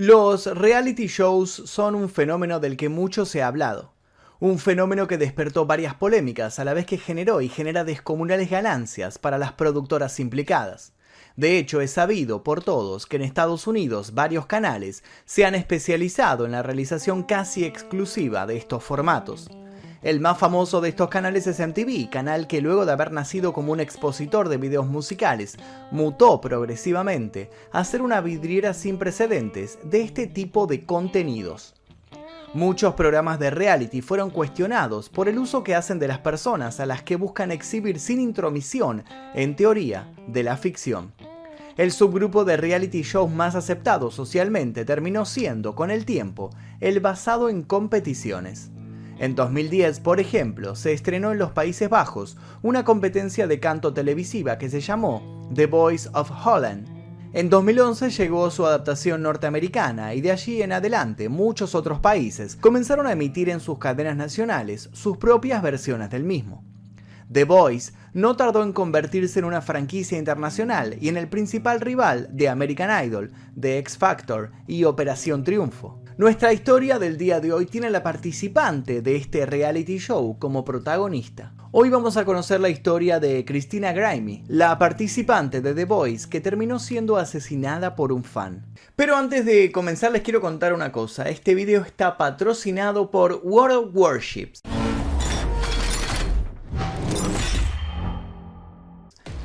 Los reality shows son un fenómeno del que mucho se ha hablado. Un fenómeno que despertó varias polémicas a la vez que generó y genera descomunales ganancias para las productoras implicadas. De hecho, es sabido por todos que en Estados Unidos varios canales se han especializado en la realización casi exclusiva de estos formatos. El más famoso de estos canales es MTV, canal que luego de haber nacido como un expositor de videos musicales, mutó progresivamente a ser una vidriera sin precedentes de este tipo de contenidos. Muchos programas de reality fueron cuestionados por el uso que hacen de las personas a las que buscan exhibir sin intromisión, en teoría, de la ficción. El subgrupo de reality shows más aceptado socialmente terminó siendo, con el tiempo, el basado en competiciones. En 2010, por ejemplo, se estrenó en los Países Bajos una competencia de canto televisiva que se llamó The Voice of Holland. En 2011 llegó su adaptación norteamericana y de allí en adelante muchos otros países comenzaron a emitir en sus cadenas nacionales sus propias versiones del mismo. The Voice no tardó en convertirse en una franquicia internacional y en el principal rival de American Idol, The X Factor y Operación Triunfo. Nuestra historia del día de hoy tiene la participante de este reality show como protagonista. Hoy vamos a conocer la historia de Christina Grimmie, la participante de The Voice que terminó siendo asesinada por un fan. Pero antes de comenzar les quiero contar una cosa, este video está patrocinado por World Warships.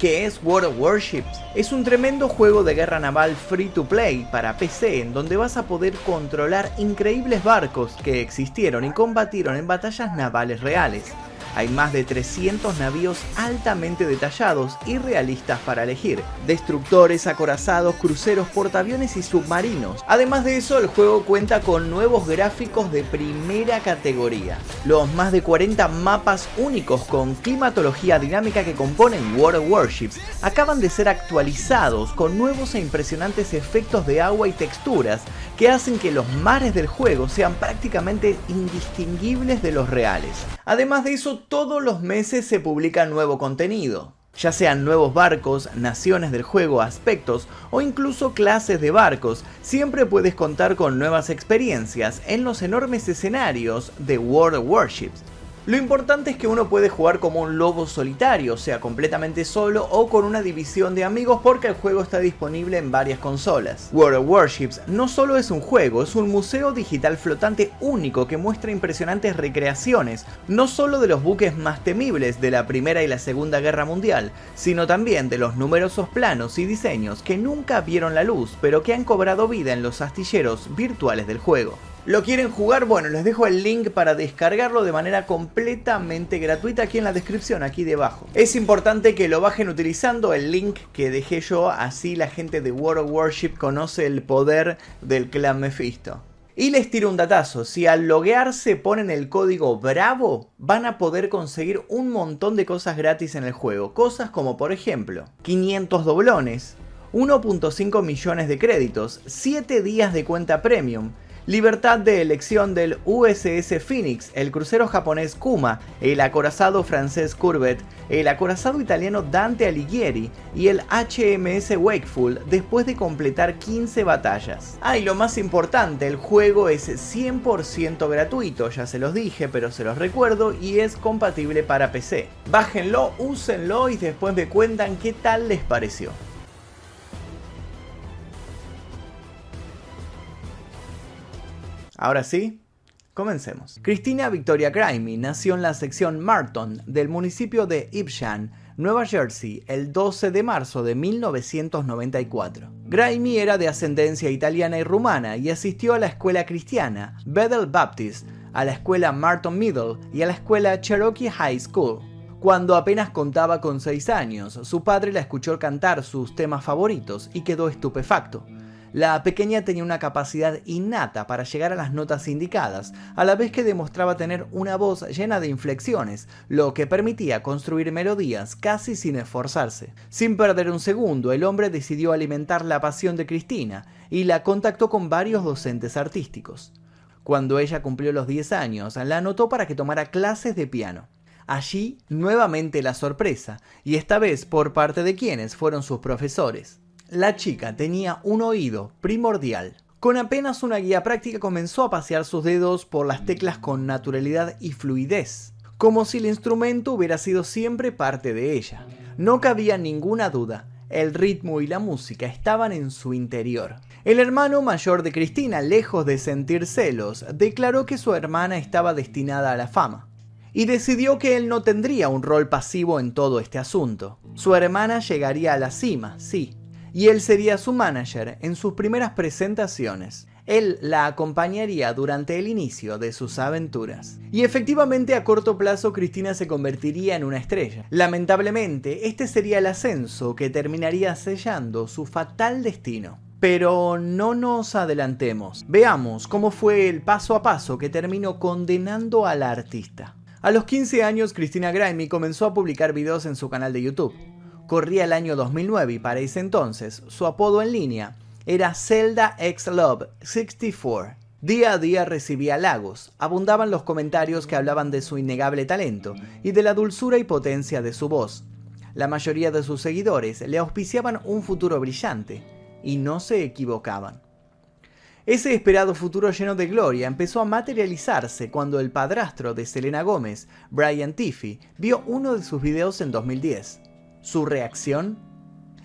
¿Qué es World of Warships? Es un tremendo juego de guerra naval free to play para PC en donde vas a poder controlar increíbles barcos que existieron y combatieron en batallas navales reales. Hay más de 300 navíos altamente detallados y realistas para elegir, destructores, acorazados, cruceros, portaaviones y submarinos. Además de eso, el juego cuenta con nuevos gráficos de primera categoría. Los más de 40 mapas únicos con climatología dinámica que componen World of Warships acaban de ser actualizados con nuevos e impresionantes efectos de agua y texturas que hacen que los mares del juego sean prácticamente indistinguibles de los reales. Además de eso, todos los meses se publica nuevo contenido. Ya sean nuevos barcos, naciones del juego, aspectos o incluso clases de barcos, siempre puedes contar con nuevas experiencias en los enormes escenarios de World Warships, lo importante es que uno puede jugar como un lobo solitario, sea completamente solo o con una división de amigos porque el juego está disponible en varias consolas. World of Warships no solo es un juego, es un museo digital flotante único que muestra impresionantes recreaciones, no solo de los buques más temibles de la Primera y la Segunda Guerra Mundial, sino también de los numerosos planos y diseños que nunca vieron la luz, pero que han cobrado vida en los astilleros virtuales del juego. ¿Lo quieren jugar? Bueno, les dejo el link para descargarlo de manera completamente gratuita aquí en la descripción, aquí debajo. Es importante que lo bajen utilizando el link que dejé yo, así la gente de World of Warship conoce el poder del clan Mephisto. Y les tiro un datazo, si al loguearse ponen el código BRAVO, van a poder conseguir un montón de cosas gratis en el juego. Cosas como por ejemplo, 500 doblones, 1.5 millones de créditos, 7 días de cuenta premium, libertad de elección del USS Phoenix, el crucero japonés Kuma, el acorazado francés Courbet, el acorazado italiano Dante Alighieri y el HMS Wakeful después de completar 15 batallas. Ah, y lo más importante, el juego es 100% gratuito, ya se los dije, pero se los recuerdo, y es compatible para PC. Bájenlo, úsenlo y después me cuentan qué tal les pareció. Ahora sí, comencemos. Cristina Victoria Grimey nació en la sección Marton del municipio de Ibshan, Nueva Jersey, el 12 de marzo de 1994. Grimey era de ascendencia italiana y rumana y asistió a la escuela cristiana Bethel Baptist, a la escuela Marton Middle y a la escuela Cherokee High School. Cuando apenas contaba con 6 años, su padre la escuchó cantar sus temas favoritos y quedó estupefacto. La pequeña tenía una capacidad innata para llegar a las notas indicadas, a la vez que demostraba tener una voz llena de inflexiones, lo que permitía construir melodías casi sin esforzarse. Sin perder un segundo, el hombre decidió alimentar la pasión de Cristina y la contactó con varios docentes artísticos. Cuando ella cumplió los 10 años, la anotó para que tomara clases de piano. Allí, nuevamente la sorpresa, y esta vez por parte de quienes fueron sus profesores. La chica tenía un oído primordial. Con apenas una guía práctica comenzó a pasear sus dedos por las teclas con naturalidad y fluidez, como si el instrumento hubiera sido siempre parte de ella. No cabía ninguna duda, el ritmo y la música estaban en su interior. El hermano mayor de Cristina, lejos de sentir celos, declaró que su hermana estaba destinada a la fama y decidió que él no tendría un rol pasivo en todo este asunto. Su hermana llegaría a la cima, sí, y él sería su manager en sus primeras presentaciones. Él la acompañaría durante el inicio de sus aventuras. Y efectivamente a corto plazo Cristina se convertiría en una estrella. Lamentablemente, este sería el ascenso que terminaría sellando su fatal destino. Pero no nos adelantemos. Veamos cómo fue el paso a paso que terminó condenando a la artista. A los 15 años, Cristina Grimey comenzó a publicar videos en su canal de YouTube. Corría el año 2009 y para ese entonces su apodo en línea era Zelda X Love 64. Día a día recibía halagos, abundaban los comentarios que hablaban de su innegable talento y de la dulzura y potencia de su voz. La mayoría de sus seguidores le auspiciaban un futuro brillante, y no se equivocaban. Ese esperado futuro lleno de gloria empezó a materializarse cuando el padrastro de Selena Gómez, Brian Tiffy, vio uno de sus videos en 2010. ¿Su reacción?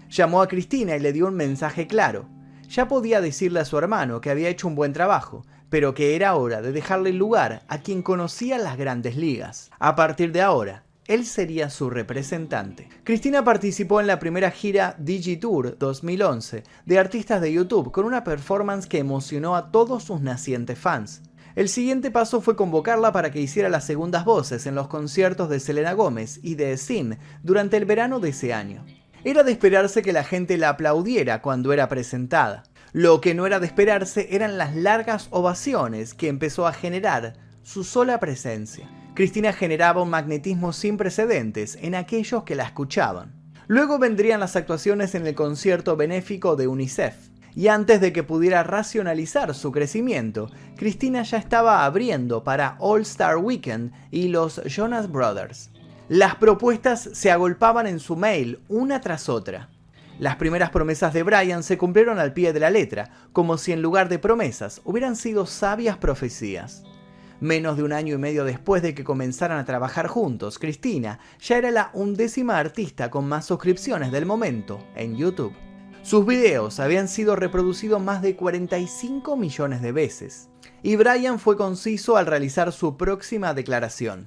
Llamó a Cristina y le dio un mensaje claro. Ya podía decirle a su hermano que había hecho un buen trabajo, pero que era hora de dejarle el lugar a quien conocía las grandes ligas. A partir de ahora, él sería su representante. Cristina participó en la primera gira DigiTour 2011 de artistas de YouTube con una performance que emocionó a todos sus nacientes fans. El siguiente paso fue convocarla para que hiciera las segundas voces en los conciertos de Selena Gómez y de Sin durante el verano de ese año. Era de esperarse que la gente la aplaudiera cuando era presentada. Lo que no era de esperarse eran las largas ovaciones que empezó a generar su sola presencia. Cristina generaba un magnetismo sin precedentes en aquellos que la escuchaban. Luego vendrían las actuaciones en el concierto benéfico de UNICEF, y antes de que pudiera racionalizar su crecimiento, Cristina ya estaba abriendo para All Star Weekend y los Jonas Brothers. Las propuestas se agolpaban en su mail una tras otra. Las primeras promesas de Brian se cumplieron al pie de la letra, como si en lugar de promesas hubieran sido sabias profecías. Menos de un año y medio después de que comenzaran a trabajar juntos, Cristina ya era la undécima artista con más suscripciones del momento en YouTube. Sus videos habían sido reproducidos más de 45 millones de veces, y Brian fue conciso al realizar su próxima declaración.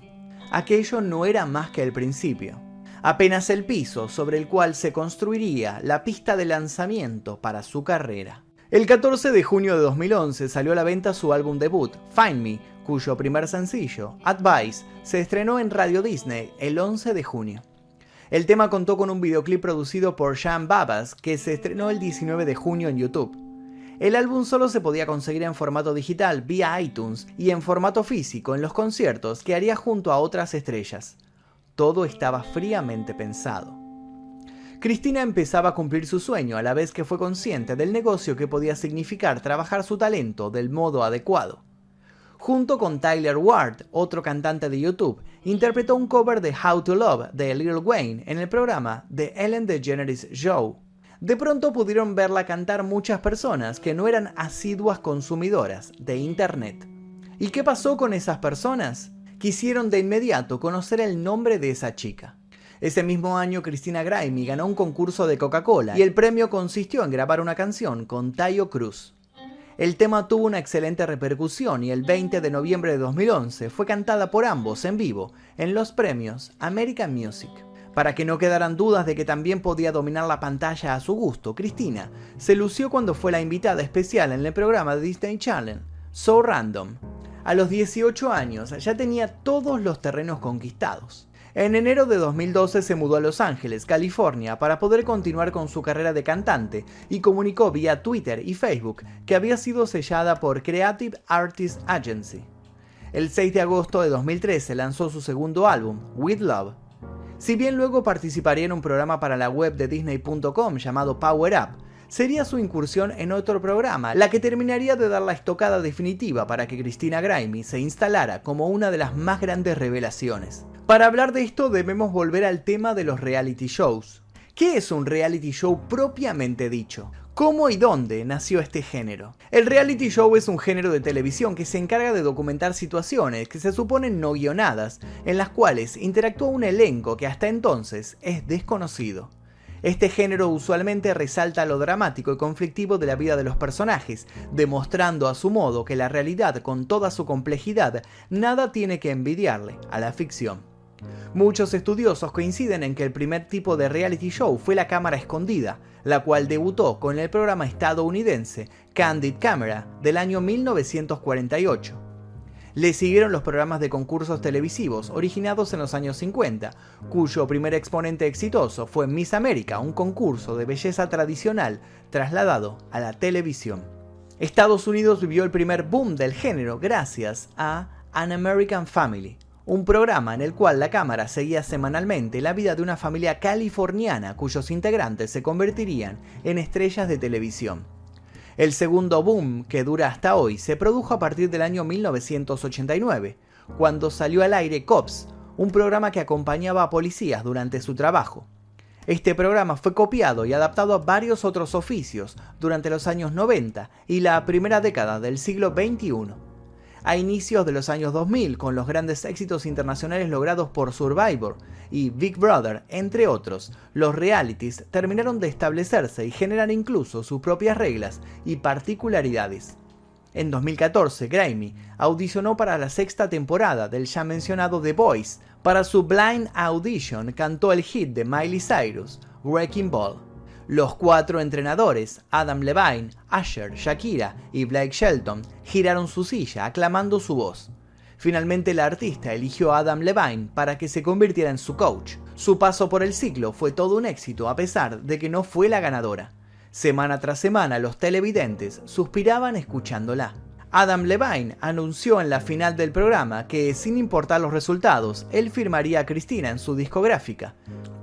Aquello no era más que el principio, apenas el piso sobre el cual se construiría la pista de lanzamiento para su carrera. El 14 de junio de 2011 salió a la venta su álbum debut, Find Me, cuyo primer sencillo, Advice, se estrenó en Radio Disney el 11 de junio. El tema contó con un videoclip producido por Sean Babas que se estrenó el 19 de junio en YouTube. El álbum solo se podía conseguir en formato digital vía iTunes y en formato físico en los conciertos que haría junto a otras estrellas. Todo estaba fríamente pensado. Cristina empezaba a cumplir su sueño a la vez que fue consciente del negocio que podía significar trabajar su talento del modo adecuado junto con Tyler Ward, otro cantante de YouTube, interpretó un cover de How to Love de Lil Wayne en el programa The Ellen DeGeneres Show. De pronto pudieron verla cantar muchas personas que no eran asiduas consumidoras de Internet. ¿Y qué pasó con esas personas? Quisieron de inmediato conocer el nombre de esa chica. Ese mismo año Cristina Grimey ganó un concurso de Coca-Cola y el premio consistió en grabar una canción con Tayo Cruz. El tema tuvo una excelente repercusión y el 20 de noviembre de 2011 fue cantada por ambos en vivo en los premios American Music. Para que no quedaran dudas de que también podía dominar la pantalla a su gusto, Cristina se lució cuando fue la invitada especial en el programa de Disney Channel, So Random. A los 18 años ya tenía todos los terrenos conquistados. En enero de 2012 se mudó a Los Ángeles, California, para poder continuar con su carrera de cantante y comunicó vía Twitter y Facebook que había sido sellada por Creative Artist Agency. El 6 de agosto de 2013 lanzó su segundo álbum, With Love. Si bien luego participaría en un programa para la web de Disney.com llamado Power Up, sería su incursión en otro programa, la que terminaría de dar la estocada definitiva para que Christina Grimes se instalara como una de las más grandes revelaciones. Para hablar de esto debemos volver al tema de los reality shows. ¿Qué es un reality show propiamente dicho? ¿Cómo y dónde nació este género? El reality show es un género de televisión que se encarga de documentar situaciones que se suponen no guionadas, en las cuales interactúa un elenco que hasta entonces es desconocido. Este género usualmente resalta lo dramático y conflictivo de la vida de los personajes, demostrando a su modo que la realidad con toda su complejidad nada tiene que envidiarle a la ficción. Muchos estudiosos coinciden en que el primer tipo de reality show fue la cámara escondida, la cual debutó con el programa estadounidense Candid Camera del año 1948. Le siguieron los programas de concursos televisivos originados en los años 50, cuyo primer exponente exitoso fue Miss América, un concurso de belleza tradicional trasladado a la televisión. Estados Unidos vivió el primer boom del género gracias a An American Family, un programa en el cual la cámara seguía semanalmente la vida de una familia californiana cuyos integrantes se convertirían en estrellas de televisión. El segundo boom, que dura hasta hoy, se produjo a partir del año 1989, cuando salió al aire Cops, un programa que acompañaba a policías durante su trabajo. Este programa fue copiado y adaptado a varios otros oficios durante los años 90 y la primera década del siglo XXI a inicios de los años 2000 con los grandes éxitos internacionales logrados por Survivor y Big Brother, entre otros, los realities terminaron de establecerse y generar incluso sus propias reglas y particularidades. En 2014, Grammy audicionó para la sexta temporada del ya mencionado The Voice. Para su Blind Audition cantó el hit de Miley Cyrus, Wrecking Ball. Los cuatro entrenadores, Adam Levine, Asher, Shakira y Blake Shelton, giraron su silla aclamando su voz. Finalmente la artista eligió a Adam Levine para que se convirtiera en su coach. Su paso por el ciclo fue todo un éxito a pesar de que no fue la ganadora. Semana tras semana los televidentes suspiraban escuchándola. Adam Levine anunció en la final del programa que, sin importar los resultados, él firmaría a Cristina en su discográfica,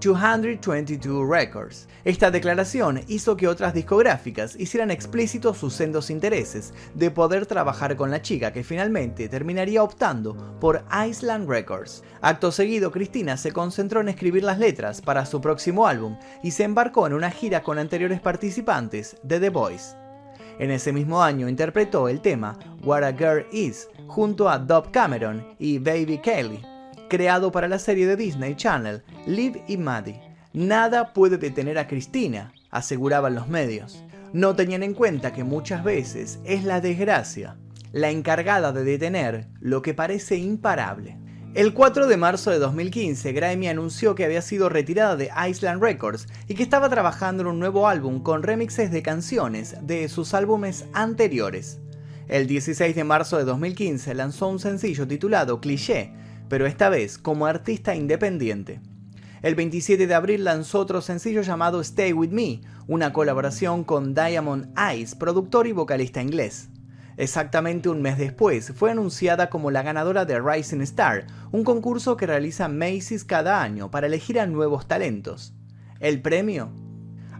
222 Records. Esta declaración hizo que otras discográficas hicieran explícitos sus sendos intereses de poder trabajar con la chica que finalmente terminaría optando por Island Records. Acto seguido, Cristina se concentró en escribir las letras para su próximo álbum y se embarcó en una gira con anteriores participantes de The Voice. En ese mismo año interpretó el tema What a Girl Is junto a Dove Cameron y Baby Kelly, creado para la serie de Disney Channel Live y Maddie. Nada puede detener a Cristina, aseguraban los medios. No tenían en cuenta que muchas veces es la desgracia la encargada de detener lo que parece imparable. El 4 de marzo de 2015, Grammy anunció que había sido retirada de Island Records y que estaba trabajando en un nuevo álbum con remixes de canciones de sus álbumes anteriores. El 16 de marzo de 2015 lanzó un sencillo titulado Cliché, pero esta vez como artista independiente. El 27 de abril lanzó otro sencillo llamado Stay With Me, una colaboración con Diamond Eyes, productor y vocalista inglés. Exactamente un mes después, fue anunciada como la ganadora de Rising Star, un concurso que realiza Macy's cada año para elegir a nuevos talentos. El premio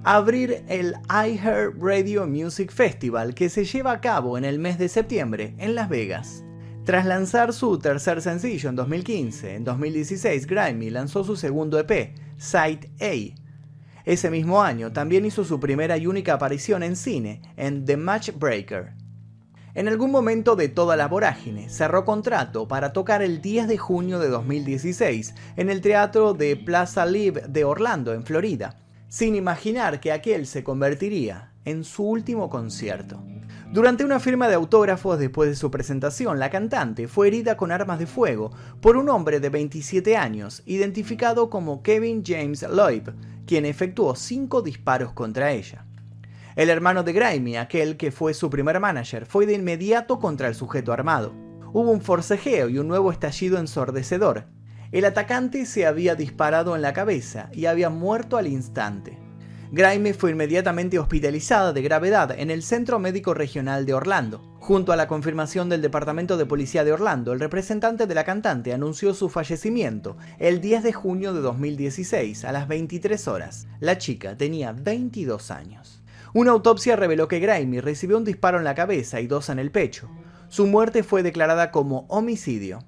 abrir el iHeart Radio Music Festival que se lleva a cabo en el mes de septiembre en Las Vegas. Tras lanzar su tercer sencillo en 2015, en 2016 Grammy lanzó su segundo EP, Side A. Ese mismo año también hizo su primera y única aparición en cine, en The Matchbreaker. En algún momento de toda la vorágine, cerró contrato para tocar el 10 de junio de 2016 en el teatro de Plaza Live de Orlando, en Florida, sin imaginar que aquel se convertiría en su último concierto. Durante una firma de autógrafos después de su presentación, la cantante fue herida con armas de fuego por un hombre de 27 años, identificado como Kevin James Loeb, quien efectuó cinco disparos contra ella. El hermano de Grammy, aquel que fue su primer manager, fue de inmediato contra el sujeto armado. Hubo un forcejeo y un nuevo estallido ensordecedor. El atacante se había disparado en la cabeza y había muerto al instante. Grammy fue inmediatamente hospitalizada de gravedad en el Centro Médico Regional de Orlando. Junto a la confirmación del Departamento de Policía de Orlando, el representante de la cantante anunció su fallecimiento el 10 de junio de 2016 a las 23 horas. La chica tenía 22 años. Una autopsia reveló que Grammy recibió un disparo en la cabeza y dos en el pecho. Su muerte fue declarada como homicidio.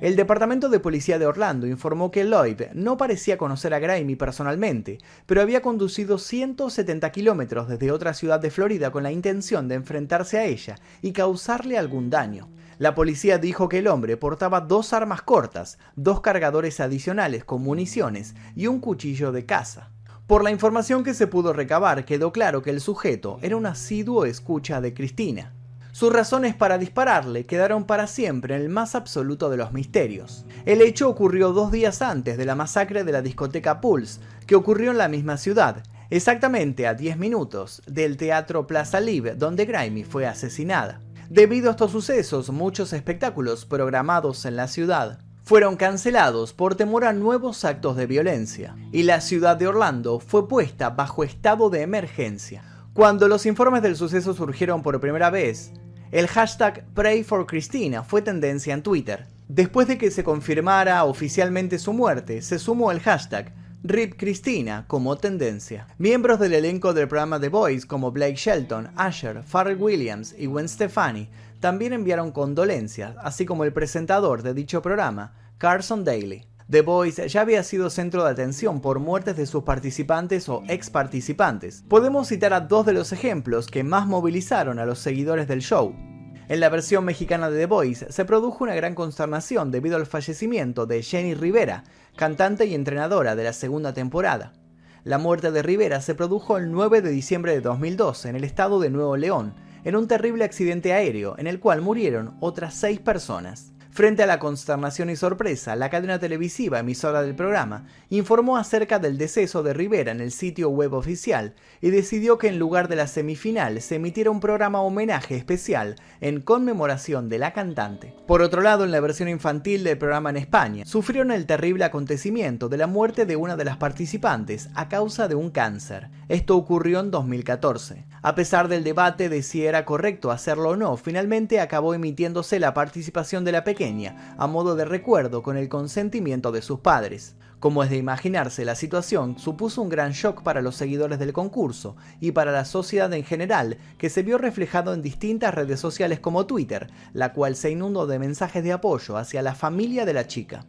El Departamento de Policía de Orlando informó que Lloyd no parecía conocer a Grimey personalmente, pero había conducido 170 kilómetros desde otra ciudad de Florida con la intención de enfrentarse a ella y causarle algún daño. La policía dijo que el hombre portaba dos armas cortas, dos cargadores adicionales con municiones y un cuchillo de caza. Por la información que se pudo recabar, quedó claro que el sujeto era un asiduo escucha de Cristina. Sus razones para dispararle quedaron para siempre en el más absoluto de los misterios. El hecho ocurrió dos días antes de la masacre de la discoteca Pulse, que ocurrió en la misma ciudad, exactamente a 10 minutos del Teatro Plaza Live, donde Grimey fue asesinada. Debido a estos sucesos, muchos espectáculos programados en la ciudad fueron cancelados por temor a nuevos actos de violencia, y la ciudad de Orlando fue puesta bajo estado de emergencia. Cuando los informes del suceso surgieron por primera vez, el hashtag Pray for Christina fue tendencia en Twitter. Después de que se confirmara oficialmente su muerte, se sumó el hashtag Rip Christina como tendencia. Miembros del elenco del programa The Voice como Blake Shelton, Asher, Farrell Williams y Gwen Stefani también enviaron condolencias, así como el presentador de dicho programa, Carson Daly. The Voice ya había sido centro de atención por muertes de sus participantes o ex participantes. Podemos citar a dos de los ejemplos que más movilizaron a los seguidores del show. En la versión mexicana de The Voice se produjo una gran consternación debido al fallecimiento de Jenny Rivera, cantante y entrenadora de la segunda temporada. La muerte de Rivera se produjo el 9 de diciembre de 2012 en el estado de Nuevo León, en un terrible accidente aéreo en el cual murieron otras seis personas. Frente a la consternación y sorpresa, la cadena televisiva emisora del programa informó acerca del deceso de Rivera en el sitio web oficial y decidió que en lugar de la semifinal se emitiera un programa homenaje especial en conmemoración de la cantante. Por otro lado, en la versión infantil del programa en España, sufrieron el terrible acontecimiento de la muerte de una de las participantes a causa de un cáncer. Esto ocurrió en 2014. A pesar del debate de si era correcto hacerlo o no, finalmente acabó emitiéndose la participación de la pequeña a modo de recuerdo con el consentimiento de sus padres. Como es de imaginarse, la situación supuso un gran shock para los seguidores del concurso y para la sociedad en general, que se vio reflejado en distintas redes sociales como Twitter, la cual se inundó de mensajes de apoyo hacia la familia de la chica.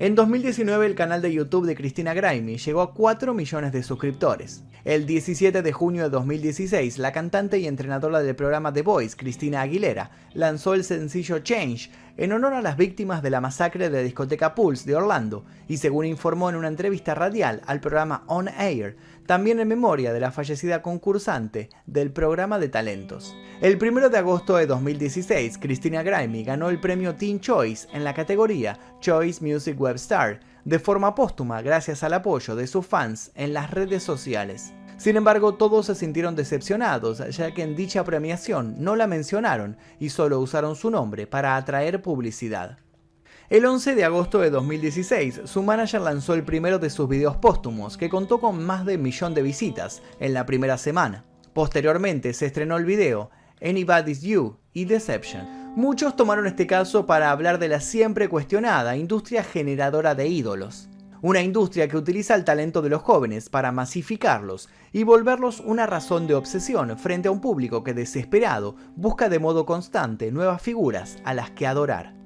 En 2019 el canal de YouTube de Cristina Grimey llegó a 4 millones de suscriptores. El 17 de junio de 2016, la cantante y entrenadora del programa The Voice, Cristina Aguilera, lanzó el sencillo Change en honor a las víctimas de la masacre de la discoteca Pulse de Orlando y según informó en una entrevista radial al programa On Air, también en memoria de la fallecida concursante del programa de talentos. El 1 de agosto de 2016, Cristina Grimey ganó el premio Teen Choice en la categoría Choice Music Web Star de forma póstuma gracias al apoyo de sus fans en las redes sociales. Sin embargo, todos se sintieron decepcionados, ya que en dicha premiación no la mencionaron y solo usaron su nombre para atraer publicidad. El 11 de agosto de 2016, su manager lanzó el primero de sus videos póstumos, que contó con más de un millón de visitas en la primera semana. Posteriormente se estrenó el video Anybody's You y Deception. Muchos tomaron este caso para hablar de la siempre cuestionada industria generadora de ídolos. Una industria que utiliza el talento de los jóvenes para masificarlos y volverlos una razón de obsesión frente a un público que desesperado busca de modo constante nuevas figuras a las que adorar.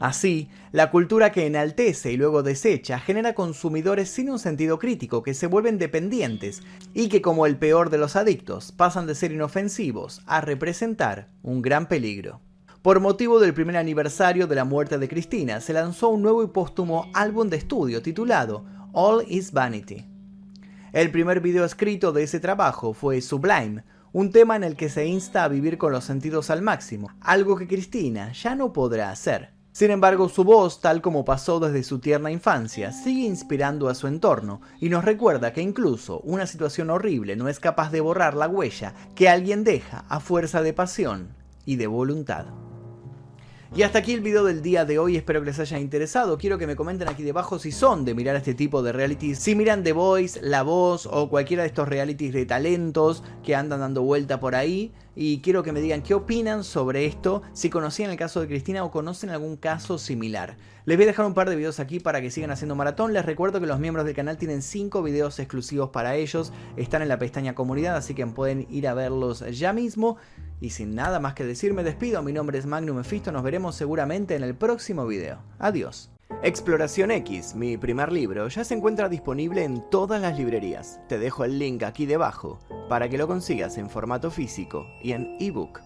Así, la cultura que enaltece y luego desecha genera consumidores sin un sentido crítico que se vuelven dependientes y que como el peor de los adictos pasan de ser inofensivos a representar un gran peligro. Por motivo del primer aniversario de la muerte de Cristina, se lanzó un nuevo y póstumo álbum de estudio titulado All is Vanity. El primer video escrito de ese trabajo fue Sublime, un tema en el que se insta a vivir con los sentidos al máximo, algo que Cristina ya no podrá hacer. Sin embargo, su voz, tal como pasó desde su tierna infancia, sigue inspirando a su entorno y nos recuerda que incluso una situación horrible no es capaz de borrar la huella que alguien deja a fuerza de pasión y de voluntad. Y hasta aquí el video del día de hoy, espero que les haya interesado. Quiero que me comenten aquí debajo si son de mirar este tipo de realities, si miran The Voice, La Voz o cualquiera de estos realities de talentos que andan dando vuelta por ahí. Y quiero que me digan qué opinan sobre esto, si conocían el caso de Cristina o conocen algún caso similar. Les voy a dejar un par de videos aquí para que sigan haciendo maratón. Les recuerdo que los miembros del canal tienen 5 videos exclusivos para ellos. Están en la pestaña comunidad, así que pueden ir a verlos ya mismo. Y sin nada más que decir me despido, mi nombre es Magnum Mephisto, nos veremos seguramente en el próximo video. Adiós. Exploración X, mi primer libro, ya se encuentra disponible en todas las librerías. Te dejo el link aquí debajo para que lo consigas en formato físico y en ebook.